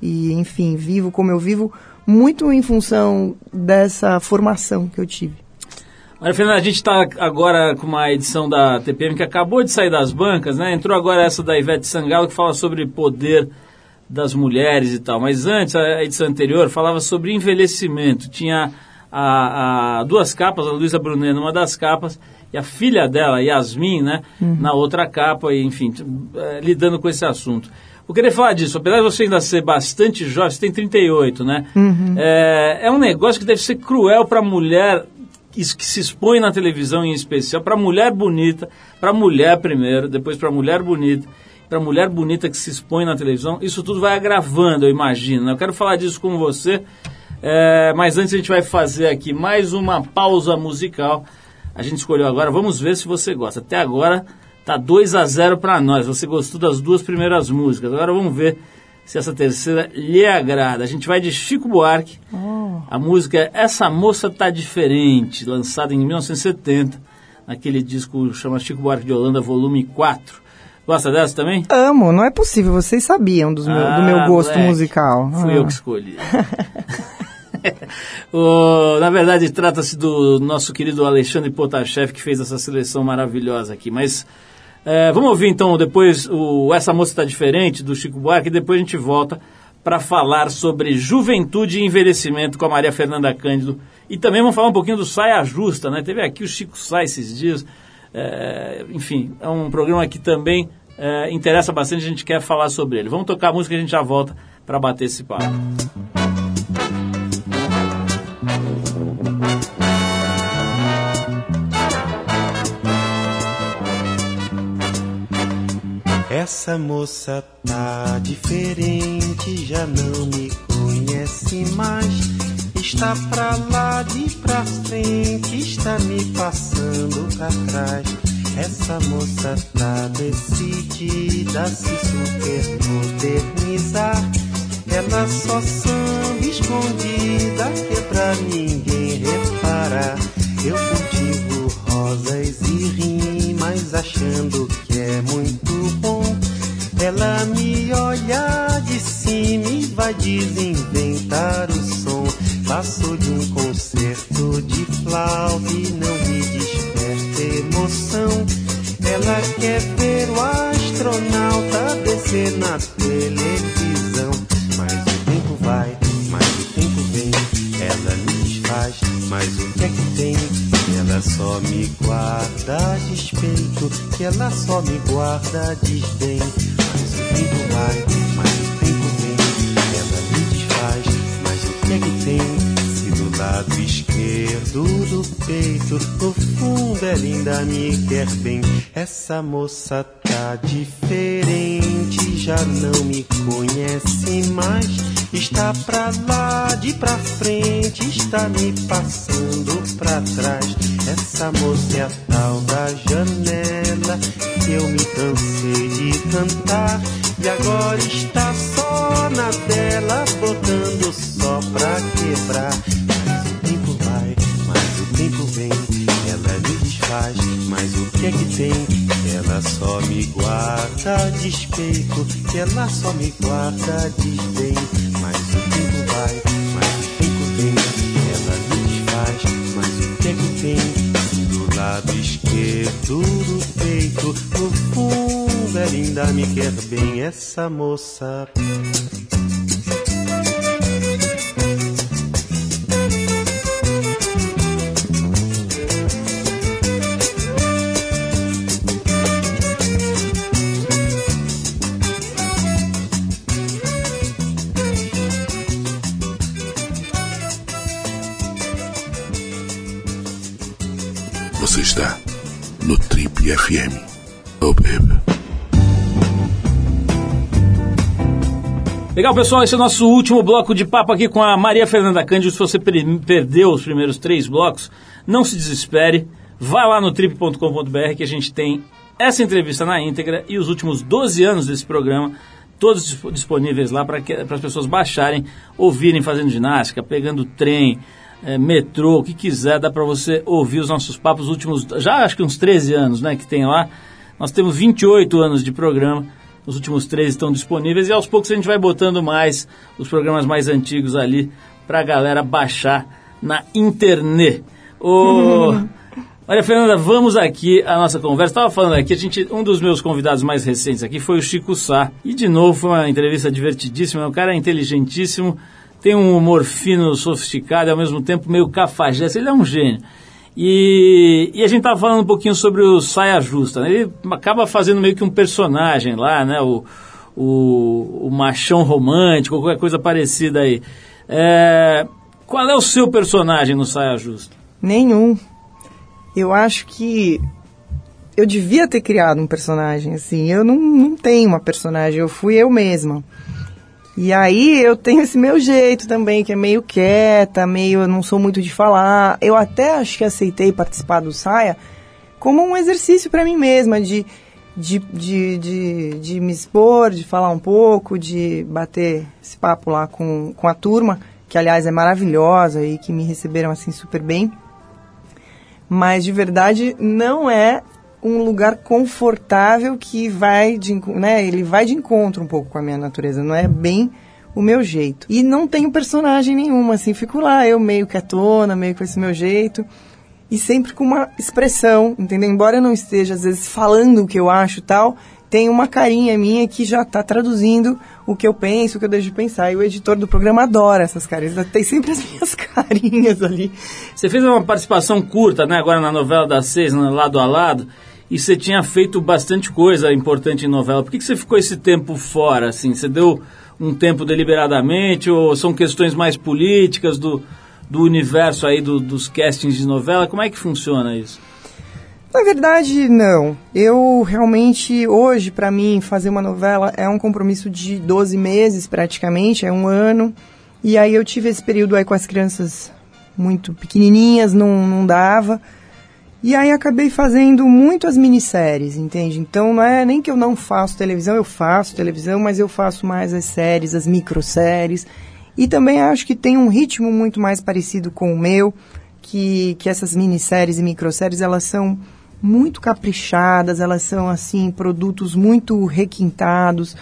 e enfim, vivo como eu vivo, muito em função dessa formação que eu tive. Maria Fernanda, a gente está agora com uma edição da TPM que acabou de sair das bancas, né? Entrou agora essa da Ivete Sangalo que fala sobre poder das mulheres e tal. Mas antes, a edição anterior falava sobre envelhecimento. Tinha a, a duas capas, a Luísa Brunet numa das capas e a filha dela, Yasmin, né, na outra capa, e, enfim, eh, lidando com esse assunto. Eu queria falar disso, apesar de você ainda ser bastante jovem, você tem 38, né? É, é um negócio que deve ser cruel para a mulher isso que se expõe na televisão em especial, para mulher bonita, para mulher primeiro, depois para mulher bonita, para mulher bonita que se expõe na televisão, isso tudo vai agravando, eu imagino. né? Eu quero falar disso com você, é, mas antes a gente vai fazer aqui mais uma pausa musical. A gente escolheu agora, vamos ver se você gosta. Até agora tá 2 a 0 para nós. Você gostou das duas primeiras músicas. Agora vamos ver se essa terceira lhe agrada. A gente vai de Chico Buarque. A música é Essa Moça Tá Diferente, lançada em 1970, naquele disco chama Chico Buarque de Holanda, volume 4. Gosta dessa também? Amo, não é possível, vocês sabiam dos meu- do meu Ah, gosto moleque. musical. Fui Ah. eu que escolhi. O- na verdade, trata-se do nosso querido Alexandre Potashev, que fez essa seleção maravilhosa aqui. Mas é, vamos ouvir então depois o Essa Moça Está Diferente, do Chico Buarque, e depois a gente volta para falar sobre juventude e envelhecimento com a Maria Fernanda Cândido. E também vamos falar um pouquinho do Saia Justa, né? Teve aqui o Chico Sai esses dias. É, enfim, é um programa que também é, interessa bastante, a gente quer falar sobre ele. Vamos tocar a música e a gente já volta para bater esse papo. Essa moça tá diferente, já não me conhece mais. Está pra lá de pra frente, está me passando pra trás. Essa moça tá decidida a se super modernizar. Ela só samba escondida que é pra ninguém Moça tá diferente, moça Legal, pessoal, esse é o nosso último bloco de papo aqui com a Maria Fernanda Cândido. Se você per- perdeu os primeiros três blocos, não se desespere. Vá lá no trip.com.br que a gente tem essa entrevista na íntegra e os últimos 12 anos desse programa, todos disp- disponíveis lá para as pessoas baixarem, ouvirem fazendo ginástica, pegando trem, eh, metrô, o que quiser, dá para você ouvir os nossos papos os últimos, já acho que uns 13 anos, né, que tem lá. Nós temos 28 anos de programa. Os últimos três estão disponíveis e aos poucos a gente vai botando mais os programas mais antigos ali pra galera baixar na internet. Ô, Olha, Fernanda, vamos aqui à nossa conversa. Estava falando aqui, a gente, um dos meus convidados mais recentes aqui foi o Chico Sá. E de novo foi uma entrevista divertidíssima. O cara é inteligentíssimo, tem um humor fino, sofisticado, e ao mesmo tempo meio cafajeste. Ele é um gênio. E, e a gente estava falando um pouquinho sobre o Saia Justa. Né? Ele acaba fazendo meio que um personagem lá, né? O, o, o machão romântico, qualquer coisa parecida aí. É, qual é o seu personagem no Saia Justa? Nenhum. Eu acho que eu devia ter criado um personagem, assim. Eu não, não tenho uma personagem, eu fui eu mesma. E aí eu tenho esse meu jeito também, que é meio quieta, meio. Eu não sou muito de falar. Eu até acho que aceitei participar do Saia como um exercício para mim mesma, de, de, de, de, de me expor, de falar um pouco, de bater esse papo lá com, com a turma, que aliás é maravilhosa e que me receberam assim super bem. Mas de verdade não é um lugar confortável que vai de, né, ele vai de encontro um pouco com a minha natureza, não é bem o meu jeito. E não tenho personagem nenhuma, assim, fico lá, eu meio quietona, meio com esse meu jeito, e sempre com uma expressão, entendeu? Embora eu não esteja, às vezes, falando o que eu acho tal, tem uma carinha minha que já está traduzindo o que eu penso, o que eu deixo de pensar. E o editor do programa adora essas carinhas, tem sempre as minhas carinhas ali. Você fez uma participação curta, né, agora na novela das seis, no Lado a Lado, e você tinha feito bastante coisa importante em novela. Por que, que você ficou esse tempo fora, assim? Você deu um tempo deliberadamente, ou são questões mais políticas do, do universo aí do- dos castings de novela? Como é que funciona isso? Na verdade, não. Eu realmente, hoje, para mim, fazer uma novela é um compromisso de 12 meses, praticamente, é um ano. E aí eu tive esse período aí com as crianças muito pequenininhas, não, não dava. E aí acabei fazendo muito as minisséries, entende? Então não é nem que eu não faço televisão, eu faço televisão, mas eu faço mais as séries, as microséries. E também acho que tem um ritmo muito mais parecido com o meu, que, que essas minisséries e microséries, elas são muito caprichadas, elas são, assim, produtos muito requintados.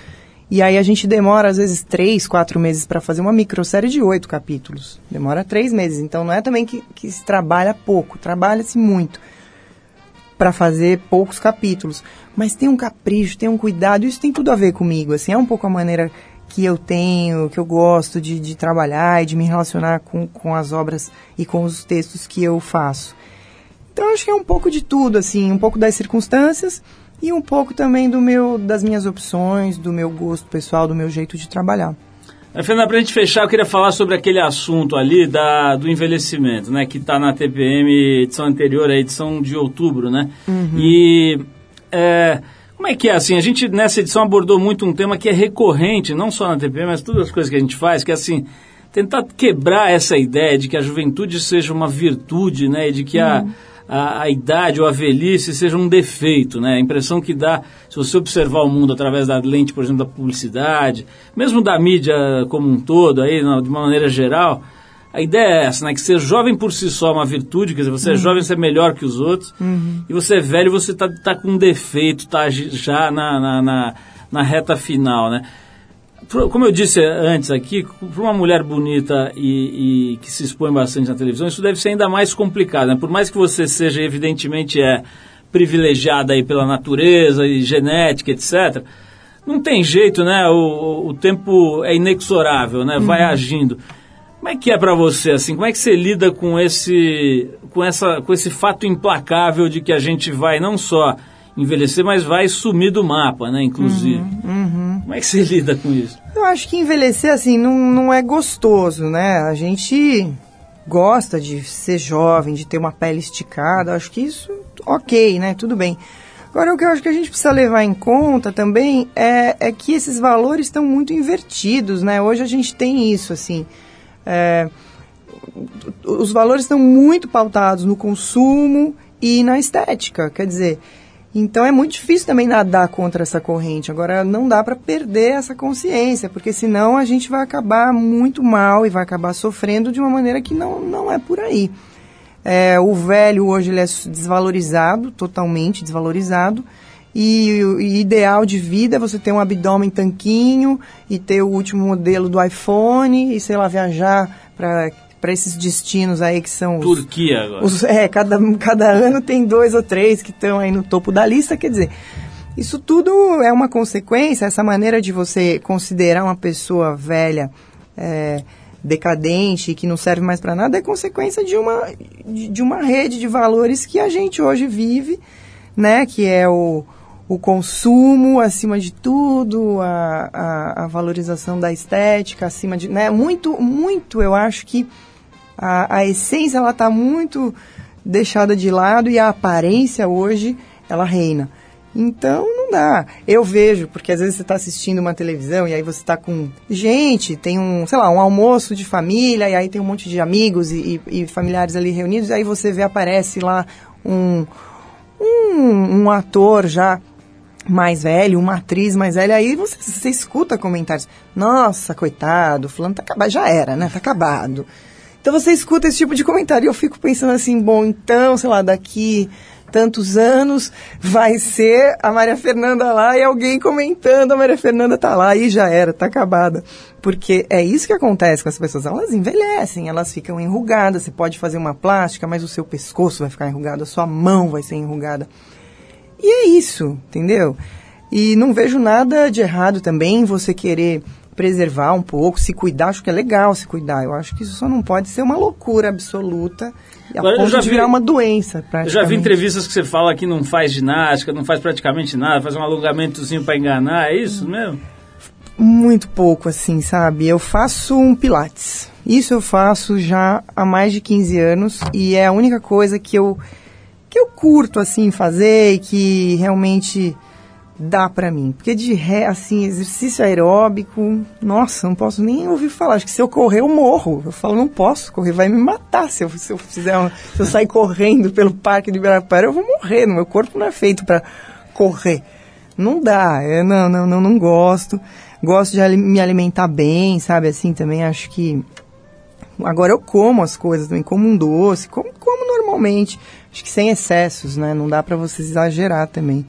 E aí a gente demora, às vezes, três, quatro meses para fazer uma microsérie de oito capítulos. Demora três meses. Então não é também que, que se trabalha pouco, trabalha-se muito para fazer poucos capítulos. Mas tem um capricho, tem um cuidado, isso tem tudo a ver comigo. Assim, é um pouco a maneira que eu tenho, que eu gosto de, de trabalhar e de me relacionar com, com as obras e com os textos que eu faço. Então acho que é um pouco de tudo, assim, um pouco das circunstâncias e um pouco também do meu, das minhas opções, do meu gosto pessoal, do meu jeito de trabalhar. Fernanda, para a gente fechar, eu queria falar sobre aquele assunto ali da, do envelhecimento, né? Que está na TPM, edição anterior, a edição de outubro, né? E é, como é que é assim? A gente nessa edição abordou muito um tema que é recorrente, não só na TPM, mas todas as coisas que a gente faz, que é assim, tentar quebrar essa ideia de que a juventude seja uma virtude, né? E de que a, a, a idade ou a velhice seja um defeito, né? A impressão que dá, se você observar o mundo através da lente, por exemplo, da publicidade, mesmo da mídia como um todo, aí, de uma maneira geral, a ideia é essa, né? Que ser jovem por si só é uma virtude, quer dizer, você é jovem, você é melhor que os outros, e você é velho, você tá, tá com um defeito, tá j- já na, na, na, na reta final, né? Como eu disse antes aqui, para uma mulher bonita e, e que se expõe bastante na televisão, isso deve ser ainda mais complicado. Né? Por mais que você seja, evidentemente, é privilegiada aí pela natureza e genética, etc., não tem jeito, né? O, o- tempo é inexorável, né? Vai agindo. Como é que é para você assim? Como é que você lida com esse com essa com esse fato implacável de que a gente vai não só envelhecer, mas vai sumir do mapa, né, inclusive. Como é que você lida com isso? Eu acho que envelhecer assim não, não é gostoso, né? A gente gosta de ser jovem, de ter uma pele esticada. Acho que isso, ok, né? Tudo bem. Agora, o que eu acho que a gente precisa levar em conta também é, é que esses valores estão muito invertidos, né? Hoje a gente tem isso, assim. é, os valores estão muito pautados no consumo e na estética, quer dizer, então é muito difícil também nadar contra essa corrente. Agora não dá para perder essa consciência, porque senão a gente vai acabar muito mal e vai acabar sofrendo de uma maneira que não, não é por aí. É, o velho hoje ele é desvalorizado, totalmente desvalorizado. E e ideal de vida é você ter um abdômen tanquinho e ter o último modelo do iPhone e, sei lá, viajar para para esses destinos aí que são os, Turquia agora. os- é, cada, cada ano tem dois ou três que estão aí no topo da lista, quer dizer, isso tudo é uma consequência, essa maneira de você considerar uma pessoa velha, é, decadente, que não serve mais para nada, é consequência de uma, de, de uma rede de valores que a gente hoje vive, né, que é o, o consumo acima de tudo, a, a, a valorização da estética acima de, né, muito, muito, eu acho que a, a essência ela está muito deixada de lado e a aparência hoje ela reina. Então não dá. Eu vejo, porque às vezes você está assistindo uma televisão e aí você está com gente, tem um, sei lá, um almoço de família e aí tem um monte de amigos e, e- e familiares ali reunidos, e aí você vê, aparece lá um, um, um ator já mais velho, uma atriz mais velha, aí você, você escuta comentários. Nossa, coitado, fulano tá acabado. Já era, né? Tá acabado. Então você escuta esse tipo de comentário e eu fico pensando assim, bom, então, sei lá, daqui tantos anos vai ser a Maria Fernanda lá e alguém comentando a Maria Fernanda tá lá e já era, tá acabada. Porque é isso que acontece com as pessoas, elas envelhecem, elas ficam enrugadas, você pode fazer uma plástica, mas o seu pescoço vai ficar enrugado, a sua mão vai ser enrugada. E é isso, entendeu? E não vejo nada de errado também você querer preservar um pouco, se cuidar, acho que é legal se cuidar. Eu acho que isso só não pode ser uma loucura absoluta a Agora, ponto já de vi- virar uma doença, Eu já vi entrevistas que você fala que não faz ginástica, não faz praticamente nada, faz um alongamentozinho para enganar, é isso mesmo? Muito pouco, assim, sabe? Eu faço um pilates. Isso eu faço já há mais de 15 anos e é a única coisa que eu que eu curto assim fazer e que realmente dá pra mim. Porque de ré, assim, exercício aeróbico, nossa, não posso nem ouvir falar. Acho que se eu correr eu morro. Eu falo, não posso correr, vai me matar se eu, se eu fizer um- se eu sair correndo pelo parque de Ibirapuera, eu vou morrer. Meu corpo não é feito pra correr. Não dá, eu não, não, não, não gosto. Gosto de me alimentar bem, sabe? Assim, também acho que Agora eu como as coisas também, como um doce, como, como normalmente. Acho que sem excessos, né? Não dá pra você exagerar também.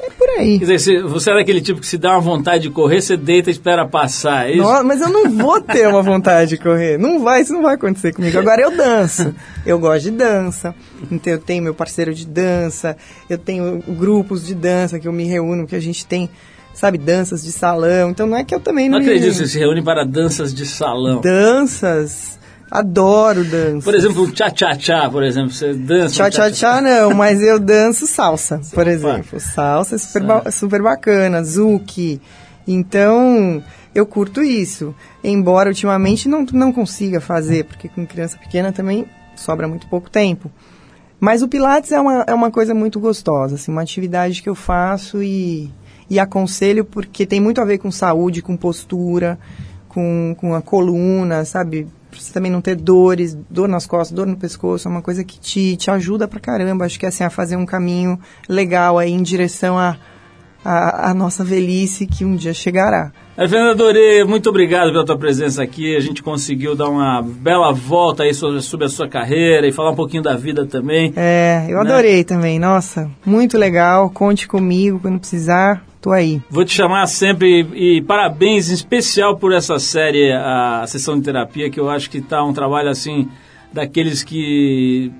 É por aí. Quer dizer, você é daquele tipo que se dá uma vontade de correr, você deita e espera passar, é isso? Mas eu não vou ter uma vontade de correr. Não vai, isso não vai acontecer comigo. Agora eu danço. Eu gosto de dança. Então eu tenho meu parceiro de dança, eu tenho grupos de dança que eu me reúno, que a gente tem, sabe, danças de salão. Então não é que eu também Não não, acredito me... que você se reúne para danças de salão. Danças. Adoro dança. Por exemplo, o tchá-tchá-tchá, por exemplo, você dança. Tchá, um tchá, tchá, não, mas eu danço salsa, por exemplo. Salsa é super, ba- super bacana, zuki. Então, eu curto isso. Embora ultimamente não, não consiga fazer, porque com criança pequena também sobra muito pouco tempo. Mas o Pilates é uma, é uma coisa muito gostosa, assim, uma atividade que eu faço e, e aconselho porque tem muito a ver com saúde, com postura, com, com a coluna, sabe? Pra você também não ter dores, dor nas costas, dor no pescoço, é uma coisa que te, te ajuda pra caramba. Acho que assim, a fazer um caminho legal aí em direção à a, a, nossa velhice que um dia chegará. É, Fernanda muito obrigado pela tua presença aqui. A gente conseguiu dar uma bela volta aí sobre, sobre a sua carreira e falar um pouquinho da vida também. É, eu Né? adorei também. Nossa, muito legal. Conte comigo quando precisar. Tô aí. Vou te chamar sempre e, e parabéns em especial por essa série, a, sessão de terapia, que eu acho que tá um trabalho assim daqueles que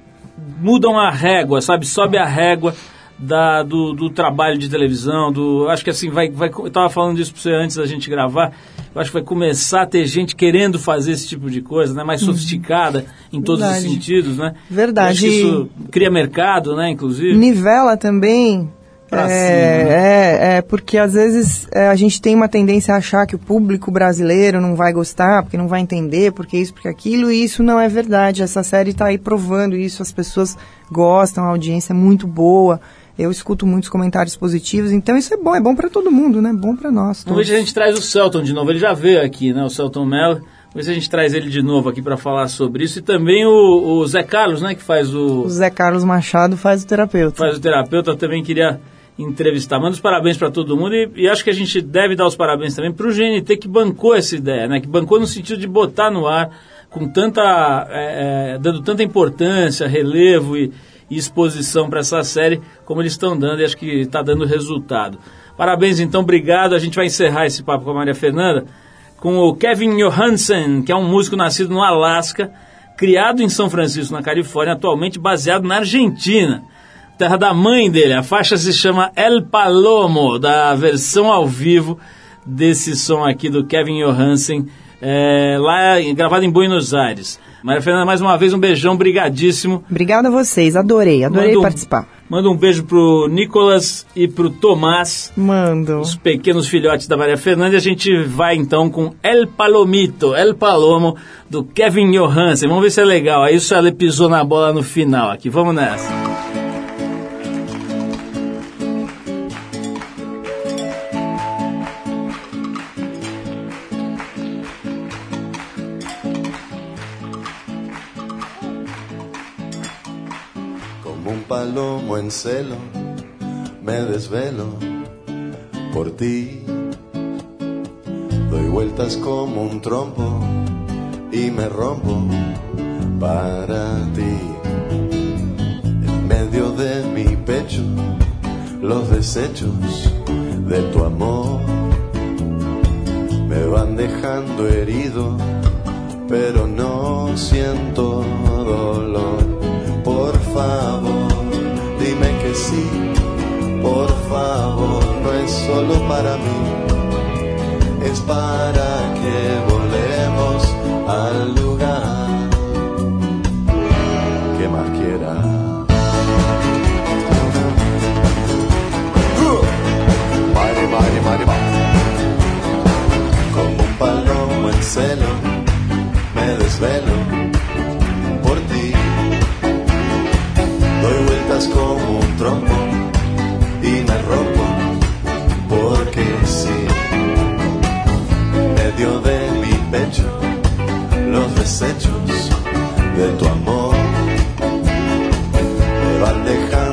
mudam a régua, sabe? Sobe a régua da, do, do trabalho de televisão, do. Acho que assim, vai, vai. Eu tava falando disso pra você antes da gente gravar. Eu acho que vai começar a ter gente querendo fazer esse tipo de coisa, né? Mais sofisticada em todos Verdade. os sentidos, né? Verdade. Eu acho que isso cria mercado, né? Inclusive. Nivela também. Pra é, cima, né? é, é, porque às vezes é, a gente tem uma tendência a achar que o público brasileiro não vai gostar, porque não vai entender, porque isso, porque aquilo, e isso não é verdade. Essa série está aí provando isso, as pessoas gostam, a audiência é muito boa. Eu escuto muitos comentários positivos, então isso é bom, é bom para todo mundo, né? Bom para nós. Todos. se a gente traz o Celton de novo. Ele já veio aqui, né? O Celton Mello. Vamos ver se a gente traz ele de novo aqui para falar sobre isso. E também o, o Zé Carlos, né? Que faz O o, Zé Carlos Machado faz o terapeuta. faz o terapeuta. Eu também queria entrevistar. Manda os parabéns para todo mundo. E, e acho que a gente deve dar os parabéns também para o GNT que bancou essa ideia, né? Que bancou no sentido de botar no ar com tanta... é, é, dando tanta importância, relevo e, e exposição para essa série como eles estão dando. E acho que está dando resultado. Parabéns, então. Obrigado. A gente vai encerrar esse papo com a Maria Fernanda com o Kevin Johansen, que é um músico nascido no Alasca, criado em São Francisco, na Califórnia, atualmente baseado na Argentina, terra da mãe dele. A faixa se chama El Palomo, da versão ao vivo desse som aqui do Kevin Johansen, é, lá gravado em Buenos Aires. Maria Fernanda, mais uma vez um beijão, brigadíssimo. Obrigada a vocês, adorei, adorei Manda um- participar. Manda um beijo pro Nicolas e pro Tomás, Mando. os pequenos filhotes da Maria Fernanda, e a gente vai então com El Palomito, El Palomo, do Kevin Johansen. Vamos ver se é legal. Aí isso ela pisou na bola no final aqui. Vamos nessa. Palomo en celo, me desvelo por ti. Doy vueltas como un trompo y me rompo para ti. En medio de mi pecho, los desechos de tu amor me van dejando herido, pero no siento dolor. Por favor, sí, por favor, no es solo para mí, es para que volvemos al lugar que más quiera. Como un palomo en celo, como un trompo y me rompo porque sí. En medio de mi pecho, los desechos de tu amor me van dejando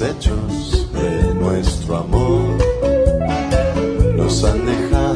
desechos de nuestro amor. Nos han dejado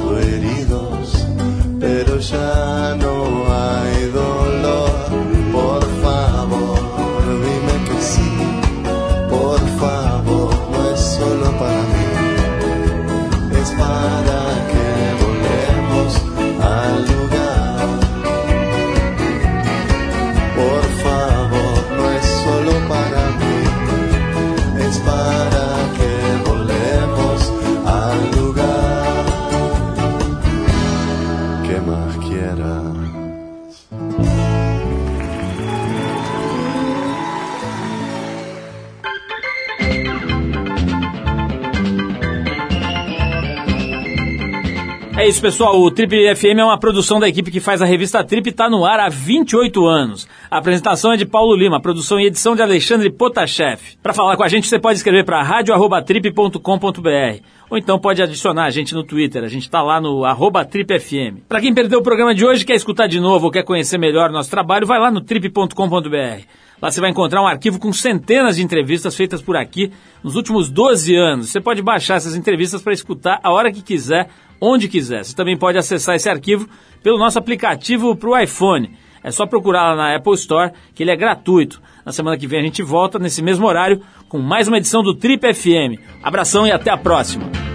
isso, pessoal. O Trip FM é uma produção da equipe que faz a revista Trip e está no ar há 28 anos. A apresentação é de Paulo Lima, produção e edição de Alexandre Potashev. Para falar com a gente, você pode escrever para radio@trip.com.br ou então pode adicionar a gente no Twitter. A gente está lá no arroba tripfm. Para quem perdeu o programa de hoje, quer escutar de novo ou quer conhecer melhor nosso trabalho, vai lá no trip.com.br. Lá você vai encontrar um arquivo com centenas de entrevistas feitas por aqui nos últimos 12 anos. Você pode baixar essas entrevistas para escutar a hora que quiser, onde quiser. Você também pode acessar esse arquivo pelo nosso aplicativo para o iPhone. É só procurar lá na Apple Store, que ele é gratuito. Na semana que vem a gente volta, nesse mesmo horário, com mais uma edição do Trip FM. Abração e até a próxima!